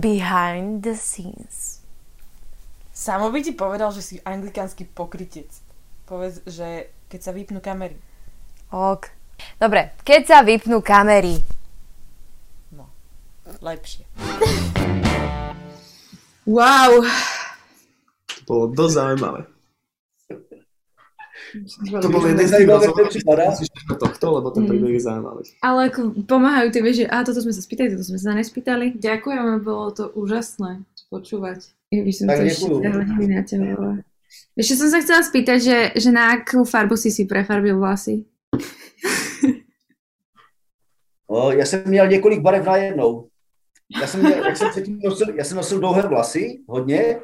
behind the scenes. Samo by ti povedal, že si anglikánsky pokrytec. Povedz, že keď sa vypnú kamery. Ok. Dobre, keď sa vypnú kamery. No, lepšie. Wow. To bolo dosť zaujímavé. To bol jeden z tých tohto, lebo ten príbeh je zaujímavý. Ale ako pomáhajú ty, vieš, že a toto sme sa spýtali, toto sme sa nespýtali. Ďakujeme, bolo to úžasné počúvať. Ja by som Tak to ešte naťahovala. Ešte som sa chcela spýtať, že, že na akú farbu si si prefarbil vlasy? No, já jsem měl několik barev najednou. Já jsem, měl, jak jsem předtím nosil, já jsem nosil dlouhé vlasy, hodně,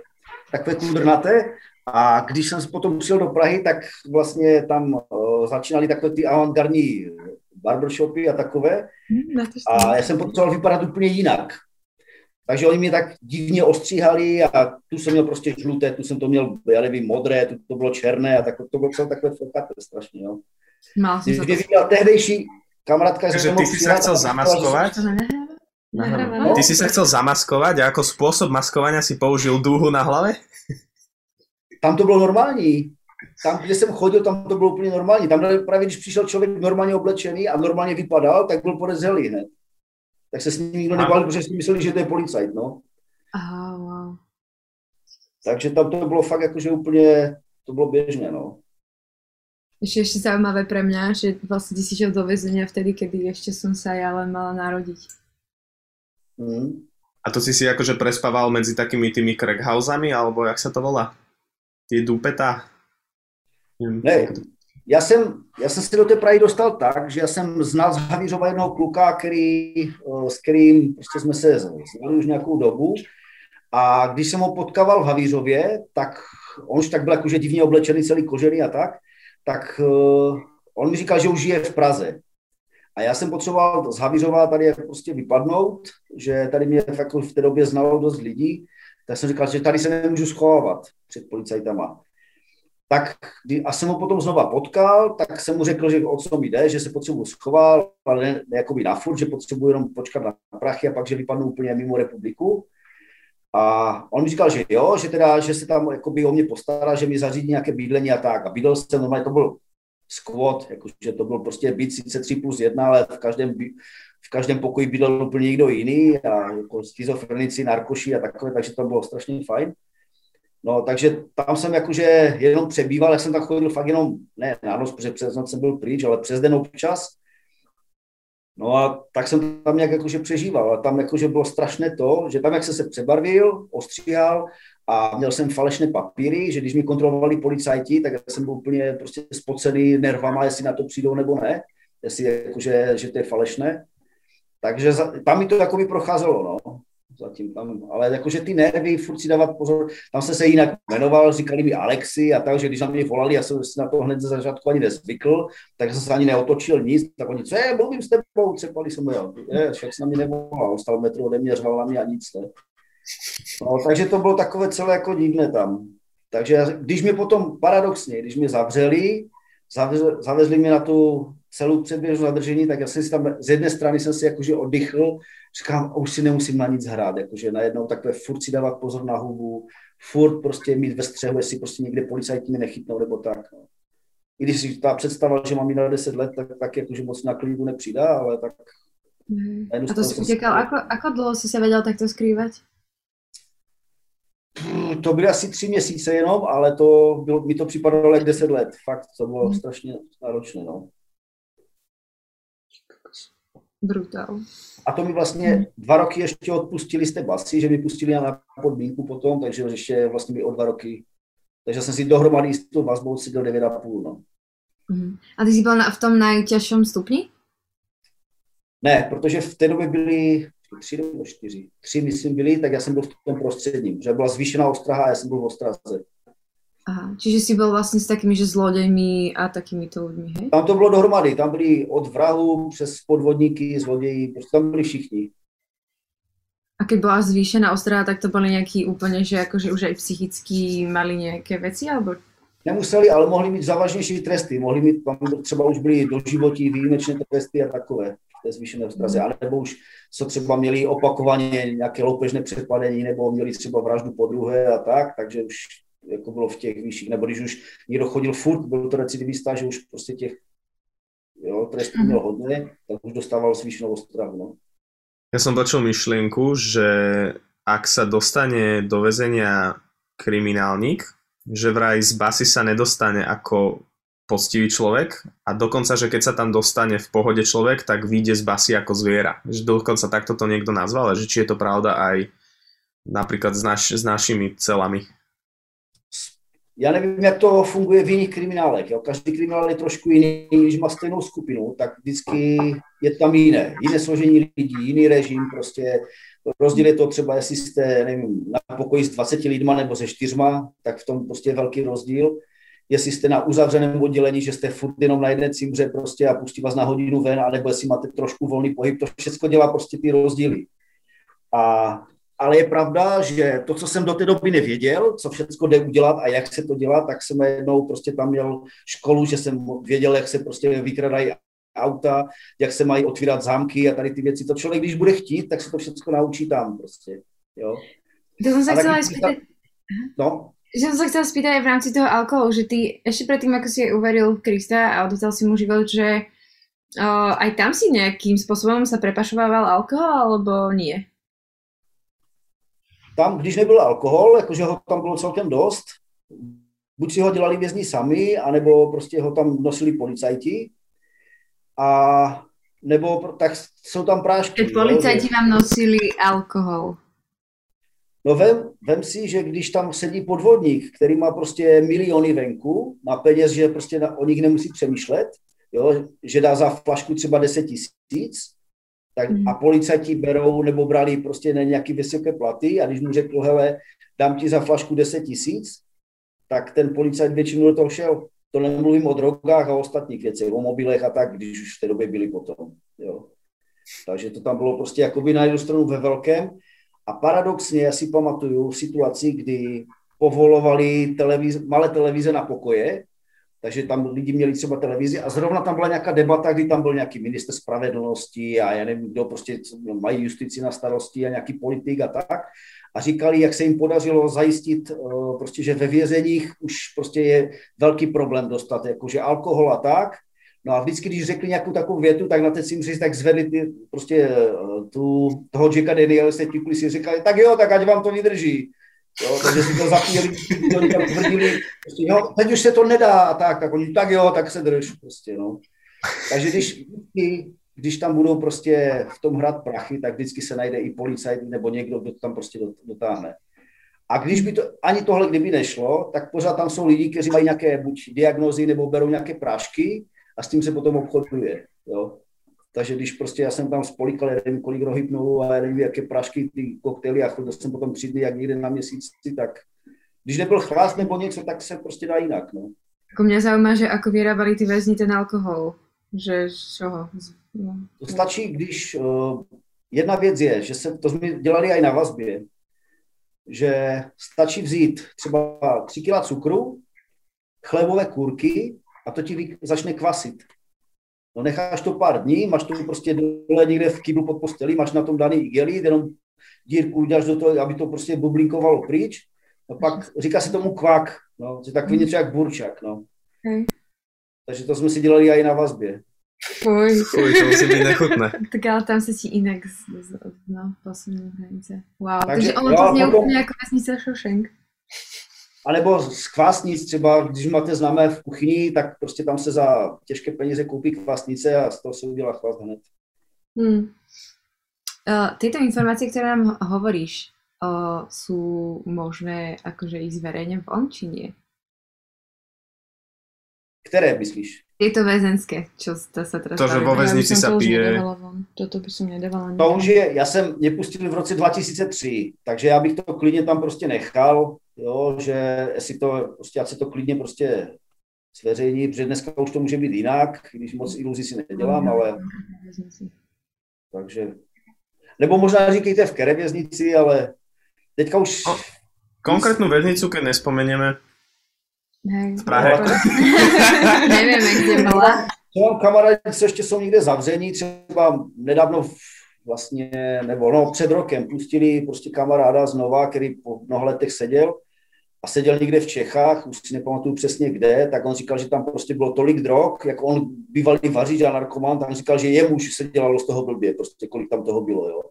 takové kudrnaté, a když jsem potom přijel do Prahy, tak vlastně tam uh, začínaly takové ty avantgardní barbershopy a takové. Hm, že A já jsem potřeboval vypadat úplně jinak. Takže oni mě tak divně ostříhali a tu jsem měl prostě žluté, tu jsem to měl, já nevím, modré, tu to bylo černé a tak, to bylo celé takové fokaté strašně, jo. Mal som Když mě to... viděl tehdejší kamarádka, Takže ty si chcel že-? To sa nahráva? Nahráva, Aha. no? Ty si sa chcel zamaskovať a ako spôsob maskovania si použil dúhu na hlave? Tam to bylo normální. Tam, kde jsem chodil, tam to bylo úplně normální. Tam právě, když přišel člověk normálně oblečený a normálně vypadal, tak byl podezřelý hned. Tak se s ním nikdo nebál, protože si mysleli, že to je policajt, no. Aha, wow. Takže tam to bylo fakt jakože úplně, to bylo běžné, no. Ešte, ešte zaujímavé pre mňa, že vlastne ty si šiel do väzenia vtedy, kedy ešte som sa ja len mala narodiť. Mm. A to si si akože prespával medzi takými tými crackhousami, alebo jak sa to volá? Tie dupeta? Hm. Ne, já jsem, já jsem se do té Prahy dostal tak, že já jsem znal z Havířova jednoho kluka, který, eh, s kterým prostě jsme se znali už nějakou dobu. A když jsem ho potkával v Havířově, tak on už tak byl jakože divně oblečený, celý kožený a tak, tak uh, on mi říkal, že už žije v Praze. A já jsem potřeboval z Havířova tady prostě vypadnout, že tady mě jako v té době znalo dost lidí, tak jsem říkal, že tady se nemůžu schovávat před policajtama. Tak a jsem ho potom znova potkal, tak jsem mu řekl, že o co mi jde, že se potřebuji schoval, ale ne, ne jakoby na furt, že potřebuji jenom počkat na prachy a pak, že vypadnu úplně mimo republiku. A on mi říkal, že jo, že teda, že se tam jakoby o mě postará, že mi zařídí nějaké bydlení a tak. A bydlel jsem, normálně to byl squat, jakože to byl prostě byt sice 3 plus 1, ale v každém, v každém pokoji bydlel úplně někdo jiný a jako schizofrenici, narkoši a takové, takže to bylo strašně fajn. No, takže tam jsem jakože jenom přebýval, jak jsem tam chodil fakt jenom, ne na noc, protože přes noc jsem byl pryč, ale přes den občas. No a tak jsem tam nějak jakože přežíval. A tam jakože bylo strašné to, že tam, jak jsem se přebarvil, ostříhal a měl jsem falešné papíry, že když mi kontrolovali policajti, tak já jsem byl úplně prostě spocený nervama, jestli na to přijdou nebo ne, jestli jakože, že to je falešné. Takže za, tam mi to jakoby procházelo, no. Zatím tam, ale jakože ty nervy, furt si dávat pozor, tam jsem se jinak jmenoval, říkali mi Alexi a tak, že když na mě volali, já jsem si na to hned ze začátku ani nezvykl, takže jsem se ani neotočil nic, tak oni, co je, mluvím s tebou, třepali jsem jo, je, však se na mě nevolal, stal metru ode mě, řval na mě a nic, ne. No, takže to bylo takové celé jako divné tam. Takže když mě potom, paradoxně, když mě zavřeli, zavřeli, zavezli mě na tu celou předběžnou zadržení, tak já jsem si tam, z jedné strany jsem si jakože oddychl, říkám, už si nemusím na nic hrát, jakože najednou takhle furt si dávat pozor na hubu, furt prostě mít ve střehu, jestli prostě někde policajti mě nechytnou nebo tak. No. I když si ta představa, že mám jít na 10 let, tak, tak jakože moc na klidu nepřidá, ale tak jednu A to stranu si jsem utekal, ako, ako dlho si sa vedel takto skrývať? Pff, To byly asi tři měsíce jenom, ale to bylo, mi to připadalo jak 10 let. Fakt, to bylo Hmm. strašně náročné. No. Brutál. A to mi vlastně dva roky ještě odpustili z té basy, že mi pustili na podmínku potom, takže ještě vlastně mi o dva roky. Takže jsem si dohromady s tou vazbou seděl 9,5. No. Mhm. A ty si bol na, v tom najťažšom stupni? Ne, protože v té době byly tři nebo čtyři. Tři, myslím, byly, tak já jsem byl v tom prostředním, že byla zvýšená ostraha a já jsem byl v ostraze. Aha, čiže si bol vlastne s takými, že zlodejmi a takýmito ľuďmi, hej? Tam to bylo dohromady, tam byli od vrahu přes podvodníky, zloději, prostě tam byli všichni. A keď bola zvýšená ostraha, tak to boli nejakí úplne, že akože už aj psychicky mali nejaké veci, alebo Nemuseli, ale mohli mít závažnější tresty. Mohli mít, tam třeba už byly doživotí, výjimečné tresty a takové té zvýšené ostraze, anebo už co třeba měli opakovaně nějaké loupežné přepadení, nebo měli třeba vraždu po druhé a tak, takže už jako bylo v těch vyšších, nebo když už někdo chodil furt, byl to recidivista, že už prostě těch jo, trestů měl hodně, tak už dostával zvýšenou ostrahu. No. Ja som počul myšlienku, že ak sa dostane do väzenia kriminálnik, že vraj z basy sa nedostane ako poctivý človek a dokonca, že keď sa tam dostane v pohode človek, tak vyjde z basy ako zviera. Že dokonca takto to niekto nazval, že či je to pravda aj napríklad s, naš, s našimi celami. Já nevím, jak to funguje v jiných kriminálech. Jo? Každý kriminál je trošku jiný, když má stejnou skupinu, tak vždycky je tam jiné. Jiné složení lidí, jiný režim, prostě rozdíl je to třeba, jestli jste nevím, na pokoji s 20 lidma nebo se čtyřma, tak v tom prostě je velký rozdíl. Jestli jste na uzavřeném oddělení, že jste furt jenom na jedné cimře prostě a pustí vás na hodinu ven, anebo jestli máte trošku volný pohyb, to všechno dělá prostě ty rozdíly. A ale je pravda, že to, co jsem do té doby nevěděl, co všechno jde udělat a jak se to dělá, tak jsem jednou prostě tam měl školu, že jsem věděl, jak se prostě vykradají auta, jak se mají otvírat zámky a tady ty věci. To člověk, když bude chtít, tak se to všechno naučí tam prostě. Jo. To jsem se chcela spýtať... No? Že som sa chcela spýtať aj v rámci toho alkoholu, že ty ešte predtým, ako si uveril v Krista a odovzdal si mu život, že uh, aj tam si nejakým spôsobom sa prepašovával alkohol, alebo nie? Tam, když nebyl alkohol, jakože ho tam bylo celkem dost, buď si ho dělali vězni sami, anebo prostě ho tam nosili policajti, a nebo tak jsou tam prášky. Keď policajti vám nosili alkohol. No vem, vem si, že když tam sedí podvodník, který má prostě miliony venku, má peněz, že prostě na, o nich nemusí přemýšlet, jo, že dá za flašku třeba 10 tisíc, tak, mm. a policajti berou nebo brali prostě na nějaké vysoké platy a když mu řekl, hele, dám ti za flašku 10 tisíc, tak ten policajt většinou do toho šel. To nemluvím o drogách a o ostatních věcech, o mobilech a tak, když už v té době byli potom. Jo. Takže to tam bylo prostě jakoby na jednu stranu ve velkém. A paradoxně, já si pamatuju situaci, kdy povolovali televize, malé televize na pokoje, takže tam lidi měli třeba televizi a zrovna tam byla nějaká debata, kdy tam byl nějaký minister spravedlnosti a já nevím, kdo prostě mají justici na starosti a nějaký politik a tak. A říkali, jak se jim podařilo zajistit, eh, prostě, že ve vězeních už prostě je velký problém dostat, jakože alkohol a tak. No a vždycky, když řekli nějakou takovou větu, tak na té cimři tak zvedli ty, prostě eh, tu, toho Jacka Danielse, ti si říkali, tak jo, tak ať vám to vydrží. Jo, takže si to zapíjeli, oni tam tvrdili, prostě, jo, teď už se to nedá a tak, tak oni, tak jo, tak se drž, prostě, no. Takže když, když tam budou prostě v tom hrát prachy, tak vždycky se najde i policajt nebo někdo, kdo to tam prostě dotáhne. A když by to, ani tohle kdyby nešlo, tak pořád tam jsou lidi, kteří mají nějaké buď diagnózy nebo berou nějaké prášky a s tím se potom obchoduje. Jo. Takže když prostě já jsem tam spolikal, já nevím, kolik rohypnolu a já nevím, jaké prašky, ty koktejly a chodil jsem potom tři dny, jak někde na měsíci, tak když nebyl chlast nebo něco, tak se prostě dá jinak, no. Ako mňa zaujíma, že ako vyrábali ty väzni ten alkohol. Že čoho? No. To stačí, když... Uh, jedna věc je, že se to jsme dělali i na vazbě, že stačí vzít třeba 3 kg cukru, chlebové kurky a to ti začne kvasit. No necháš to pár dní, máš to prostě dole někde v kýblu pod postelí, máš na tom daný igelit, jenom dírku uděláš do toho, aby to prostě bublinkovalo pryč. No pak říká se tomu kvak, no, že takový něco jak burčak, no. Okay. Takže to jsme si dělali i na vazbě. Fuj. Fuj, to musí být nechutné. tak ale tam se ti jinak no, posunuly hranice. Wow, takže, takže ono to zní potom... úplně jako vesnice Shawshank. A nebo z kvásnic třeba, když máte známé v kuchyni, tak prostě tam se za těžké peníze koupí kvásnice a z toho se udělá chvást hned. Hmm. Uh, tieto informácie, ktoré nám hovoríš, uh, sú možné akože ísť verejne von, či nie? Které myslíš? Tieto väzenské, čo to sa teraz... To, že vo väznici sa pije. Toto by som nedávala. To už je, já jsem, mě pustili v roce 2003, takže já bych to klidně tam prostě nechal jo, že jestli to, prostě, ať se to klidně prostě zveřejní, protože dneska už to může být jinak, když moc iluzí si nedělám, no, ale... Takže... Nebo možná říkejte v které věznici, ale teďka už... No, konkrétnu věznicu, keď nespomenieme, Hej. v Prahe. Neviem, kde bola. mám kamarádi, co ještě jsou někde zavření, třeba nedávno vlastně, nebo no, před rokem pustili prostě kamaráda znova, který po mnoha letech seděl a seděl někde v Čechách, už si nepamatuju přesně kde, tak on říkal, že tam prostě bylo tolik drog, jako on bývalý vařič a narkoman, tak říkal, že jemu už se dělalo z toho blbě, prostě kolik tam toho bylo, jo.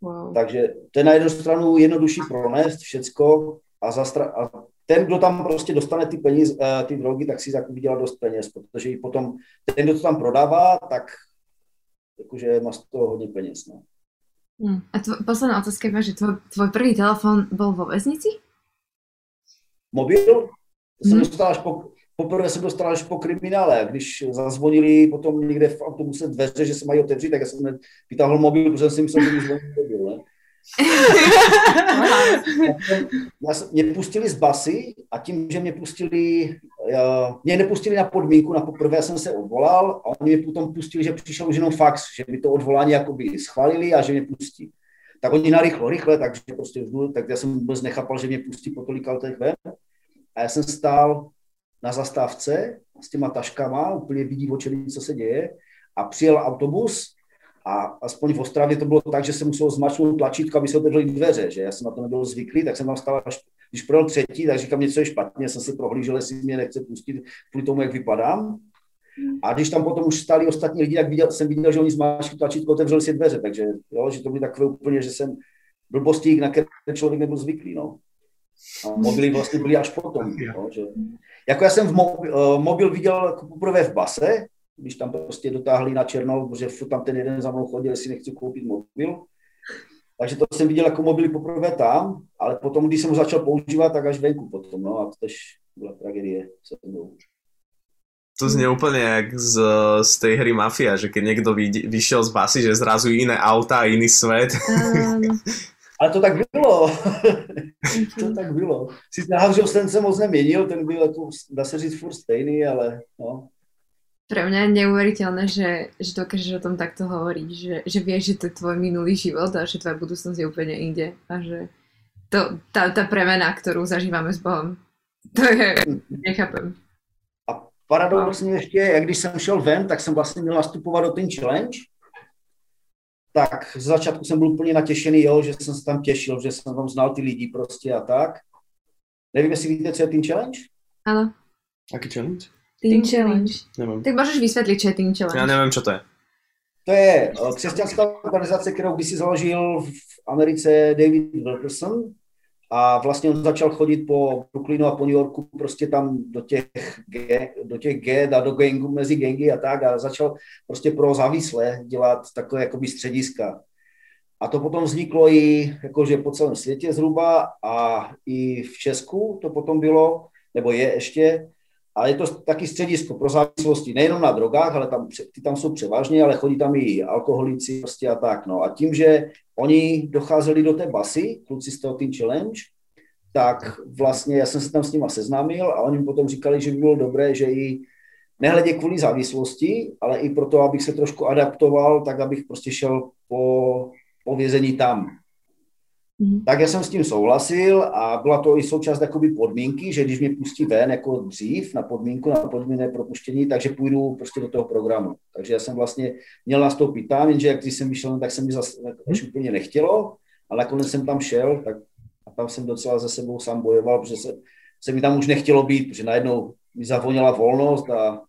Wow. Takže to je na jednu stranu jednodušší pronést všecko a, zastra- a ten, kdo tam prostě dostane ty peníze, uh, ty drogy, tak si za vydělá dost peněz, protože i potom ten, kdo to tam prodává, tak jakože má z toho hodně peněz. No. Hmm. A tvo- posledná otázka je, že tvoj, tvoj první telefon byl vo väznici? Mobil? Jsem hmm. dostal až po, poprvé jsem dostal až po kriminále. Když zazvonili potom někde v autobuse dveře, že se mají otevřít, tak já jsem vytáhl mobil, protože jsem si myslel, že mi zvoní mobil. Ne? já jsem, mě pustili z basy a tím, že mě pustili, uh, mě nepustili na podmínku, na poprvé jsem se odvolal a oni mě potom pustili, že přišel už jenom fax, že by to odvolání jakoby schválili a že mě pustí. Tak oni narychlo, rychle, takže prostě vzdu, tak já jsem vůbec nechápal, že mě pustí po tolika letech ven. A já jsem stál na zastávce s těma taškama, úplně vidí očí, co se děje. A přijel autobus a aspoň v Ostravě to bylo tak, že jsem musel zmačknout tlačítko, aby se otevřely dveře, že já jsem na to nebyl zvyklý, tak jsem tam stál až, když projel třetí, tak říkám, něco je špatně, jsem si prohlížel, jestli mě nechce pustit kvůli tomu, jak vypadám. A když tam potom už stáli ostatní lidi, tak viděl, jsem viděl, že oni zmáčkli tlačítko, otevřeli si dveře, takže jo, že to bylo takové úplně, že jsem blbostí, na které člověk nebyl zvyklý. No. A mobily vlastně byly až potom. No, že... Jako já jsem v mobil, uh, mobil viděl jako poprvé v base, když tam prostě dotáhli na černou, protože furt tam ten jeden za mnou chodil, jestli nechci koupit mobil. Takže to jsem viděl jako mobily poprvé tam, ale potom, když jsem ho začal používat, tak až venku potom, no a to tež byla tragédie se mnou. To znie úplne jak z, z tej hry Mafia, že keď niekto vy, vyšiel z basy, že zrazu iné auta a iný svet. Ale to tak bylo. to tak bylo. Sice Havřov ten se moc neměnil, ten byl jako, dá se říct, furt stejný, ale no. Pre mňa je neuveriteľné, že, že dokážeš o tom takto hovoriť, že, že vieš, že to je tvoj minulý život a že tvoja budúcnosť je úplne inde a že to, tá, tá premena, ktorú zažívame s Bohom, to je, nechápem. A paradoxně ještě, jak když jsem šel ven, tak jsem vlastně měl nastupovat do ten challenge tak z začátku jsem byl úplně natěšený, jo, že jsem se tam těšil, že jsem tam znal ty lidi prostě a tak. Nevím, jestli víte, co je Teen Challenge? Ano. Jaký challenge? Teen, Challenge. Nevím. Tak můžeš vysvětlit, co je Teen Challenge. Já nevím, co to je. To je eh, křesťanská organizace, kterou by si založil v Americe David Wilkerson a vlastně on začal chodit po Brooklynu a po New Yorku prostě tam do těch, do těch G, a do gangu, mezi gangy a tak a začal prostě pro závislé dělat takové jakoby střediska. A to potom vzniklo i jakože po celém světě zhruba a i v Česku to potom bylo, nebo je ještě, ale je to taky středisko pro závislosti, nejenom na drogách, ale tam, ty tam jsou převážně, ale chodí tam i alkoholici prostě a tak. No. A tím, že oni docházeli do té basy, kluci z toho Team Challenge, tak vlastně já jsem se tam s nima seznámil a oni mi potom říkali, že by bylo dobré, že i nehledě kvůli závislosti, ale i proto, abych se trošku adaptoval, tak abych prostě šel po, po vězení tam. Mm. Tak já jsem s tím souhlasil a byla to i součást jakoby podmínky, že když mě pustí ven jako dřív na podmínku, na podmíněné propuštění, takže půjdu prostě do toho programu. Takže já jsem vlastně měl nastoupit tam, jenže jak když jsem vyšel, tak se mi zase mm. úplně nechtělo, ale nakonec jsem tam šel, tak a tam jsem docela ze sebou sám bojoval, protože se, se mi tam už nechtělo být, protože najednou mi zavonila volnost a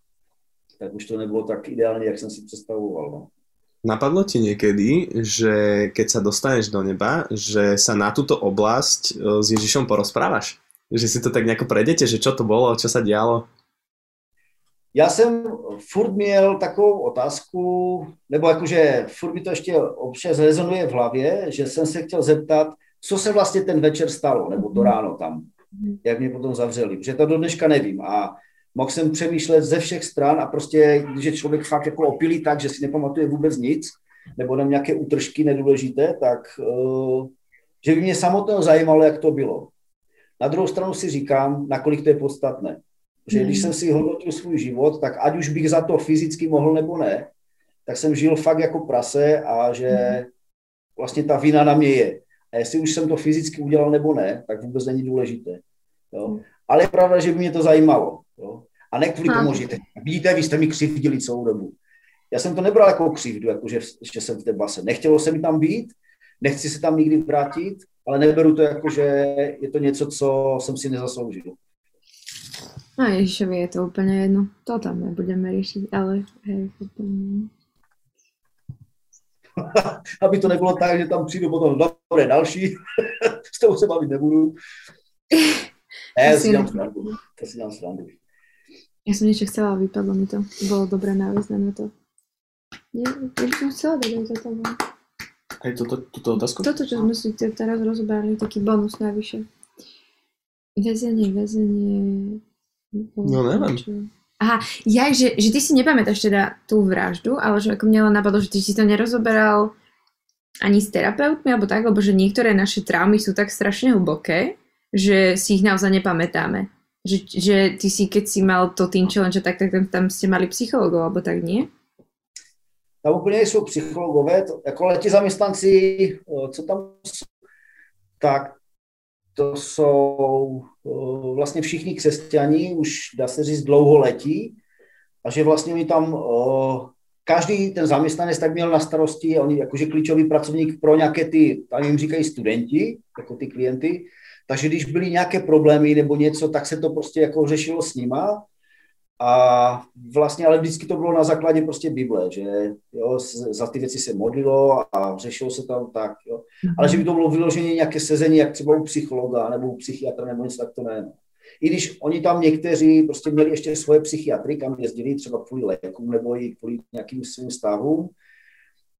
tak už to nebylo tak ideálně, jak jsem si představoval. No. Napadlo ti niekedy, že keď sa dostaneš do neba, že sa na túto oblasť e, s Ježišom porozprávaš? Že si to tak nejako prejdete, že čo to bolo, čo sa dialo? Já jsem furt měl takovou otázku, nebo jakože furt mi to ještě občas rezonuje v hlavě, že jsem se chtěl zeptat, co se vlastně ten večer stalo, nebo to ráno tam, jak mě potom zavřeli, protože to do dneška nevím. A mohl jsem přemýšlet ze všech stran a prostě, když je člověk fakt jako opilý tak, že si nepamatuje vůbec nic, nebo na nějaké útržky nedůležité, tak uh, že by mě samotného zajímalo, jak to bylo. Na druhou stranu si říkám, nakolik to je podstatné. Že když jsem si hodnotil svůj život, tak ať už bych za to fyzicky mohl nebo ne, tak jsem žil fakt jako prase a že vlastně ta vina na mě je. A jestli už jsem to fyzicky udělal nebo ne, tak vůbec není důležité. Jo? Ale je pravda, že by mě to zajímalo. A ne kvůli tomu, že vidíte, vy jste mi křivdili celou dobu. Já jsem to nebral jako křivdu, jako že, že jsem v té base. Nechtělo se mi tam být, nechci se tam nikdy vrátit, ale neberu to jako, že je to něco, co jsem si nezasloužil. No Ježišovi je to úplně jedno. To tam nebudeme řešit, ale hej, potom... Aby to nebylo tak, že tam přijdu potom, dobré, další, s tou se bavit nebudu. Ne, to si dělám srandu. To si dělám srandu. Já jsem něco chcela, vypadlo mi to. Bylo dobré návězné na to. Nie, ja by som chcela dať za to. Aj toto, túto otázku? Toto, čo sme si teraz rozobrali, taký bonus navyše. Vezenie, vezenie... No neviem. Aha, ja, že, že ty si nepamätáš teda tú vraždu, ale že ako mňa len napadlo, že ty si to nerozoberal ani s terapeutmi, alebo tak, lebo že niektoré naše traumy sú tak strašne hlboké, že si ich naozaj nepamätáme. Že, že ty si, keď si mal to tým challenge, tak, tak tam, tam ste mali psychologov, alebo tak, nie? Tam úplně jsou psychologové, to, jako leti zaměstnanci, co tam jsou, tak to jsou vlastně všichni křesťani, už dá se říct dlouholetí, a že vlastně mi tam každý ten zaměstnanec tak měl na starosti, oni jakože klíčový pracovník pro nějaké ty, tam jim říkají studenti, jako ty klienty, takže když byly nějaké problémy nebo něco, tak se to prostě jako řešilo s nima. A vlastně, ale vždycky to bylo na základě prostě Bible, že jo, za ty věci se modlilo a řešilo se tam tak, jo. Mm-hmm. Ale že by to bylo vyloženě nějaké sezení, jak třeba u psychologa nebo u psychiatra nebo něco, tak to ne. I když oni tam někteří prostě měli ještě svoje psychiatry, kam jezdili třeba kvůli lékům nebo i kvůli nějakým svým stavům,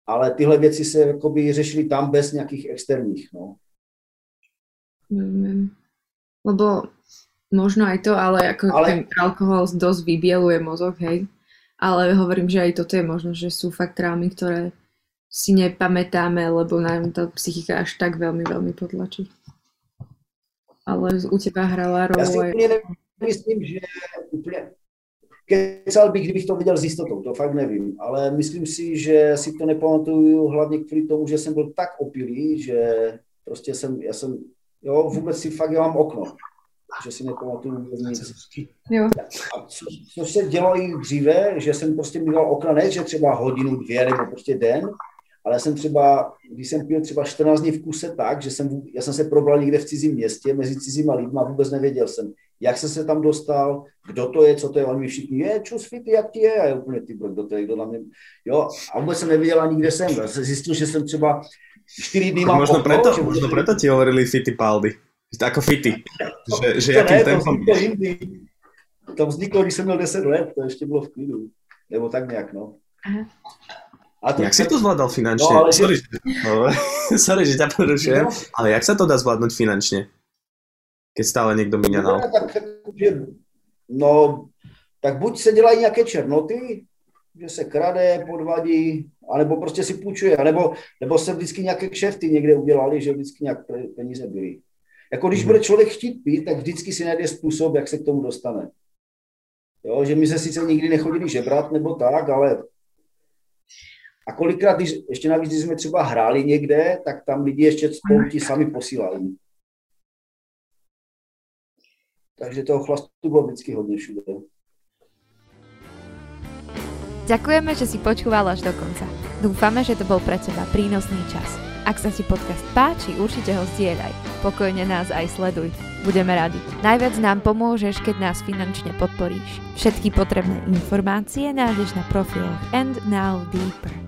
ale tyhle věci se jakoby řešily tam bez nějakých externích, no. Rozumiem. Lebo možno aj to, ale ako ale... ten alkohol dosť vybieluje mozog, hej. Ale hovorím, že aj toto je možno, že sú fakt traumy, ktoré si nepamätáme, lebo nám tá psychika až tak veľmi, veľmi potlačí. Ale u teba hrala rolu... Já si úplně nemyslím, že úplně kecal bych, kdybych to viděl s jistotou, to fakt nevím, ale myslím si, že si to nepamatuju hlavně kvůli tomu, že jsem byl tak opilý, že prostě jsem, já jsem Jo, vůbec si fakt mám okno, že si nepamatuju vůbec nic. Jo. A co, co, se dělo i dříve, že jsem prostě měl okna, ne, že třeba hodinu, dvě nebo prostě den, ale jsem třeba, když jsem pil třeba 14 dní v kuse tak, že jsem, já jsem se probral někde v cizím městě, mezi cizíma lidma, vůbec nevěděl jsem, jak jsem se tam dostal, kdo to je, co to je, oni všichni, je, čus, fity, jak ti je, a já úplně, ty, kdo to je, kdo na mě, jo, a vůbec jsem nevěděl ani, kde jsem, já jsem zjistil, že jsem třeba 4 dní mám možno, preto, že možno preto ti hovorili Fittipaldi. Ako Fity. Že, že to jakým ne, tempom to vzniklo, to vzniklo, když jsem měl 10 let, to ještě bylo v klidu. Nebo tak nějak, no. A to, jak si to zvládal finančně? No, ale sorry, že... no, sorry, že ťa porušujem, no. ale jak sa to dá zvládnuť finančne? Keď stále někdo míňa no, tak, že, no, tak buď se dělají nějaké černoty, že se krade, podvadí, anebo prostě si půjčuje, anebo, nebo se vždycky nějaké kšefty někde udělali, že vždycky nějak peníze byly. Jako když mhm. bude člověk chtít pít, tak vždycky si najde způsob, jak se k tomu dostane. Jo, že my se sice nikdy nechodili žebrat nebo tak, ale a kolikrát, když, ještě navíc, když jsme třeba hráli někde, tak tam lidi ještě spolu ti sami posílají. Takže toho chlastu bylo vždycky hodně všude. Ďakujeme, že si počúval až do konca. Dúfame, že to bol pre teba prínosný čas. Ak sa ti podcast páči, určite ho zdieľaj. Pokojne nás aj sleduj. Budeme radi. Najviac nám pomôžeš, keď nás finančne podporíš. Všetky potrebné informácie nájdeš na profiloch And Now Deeper.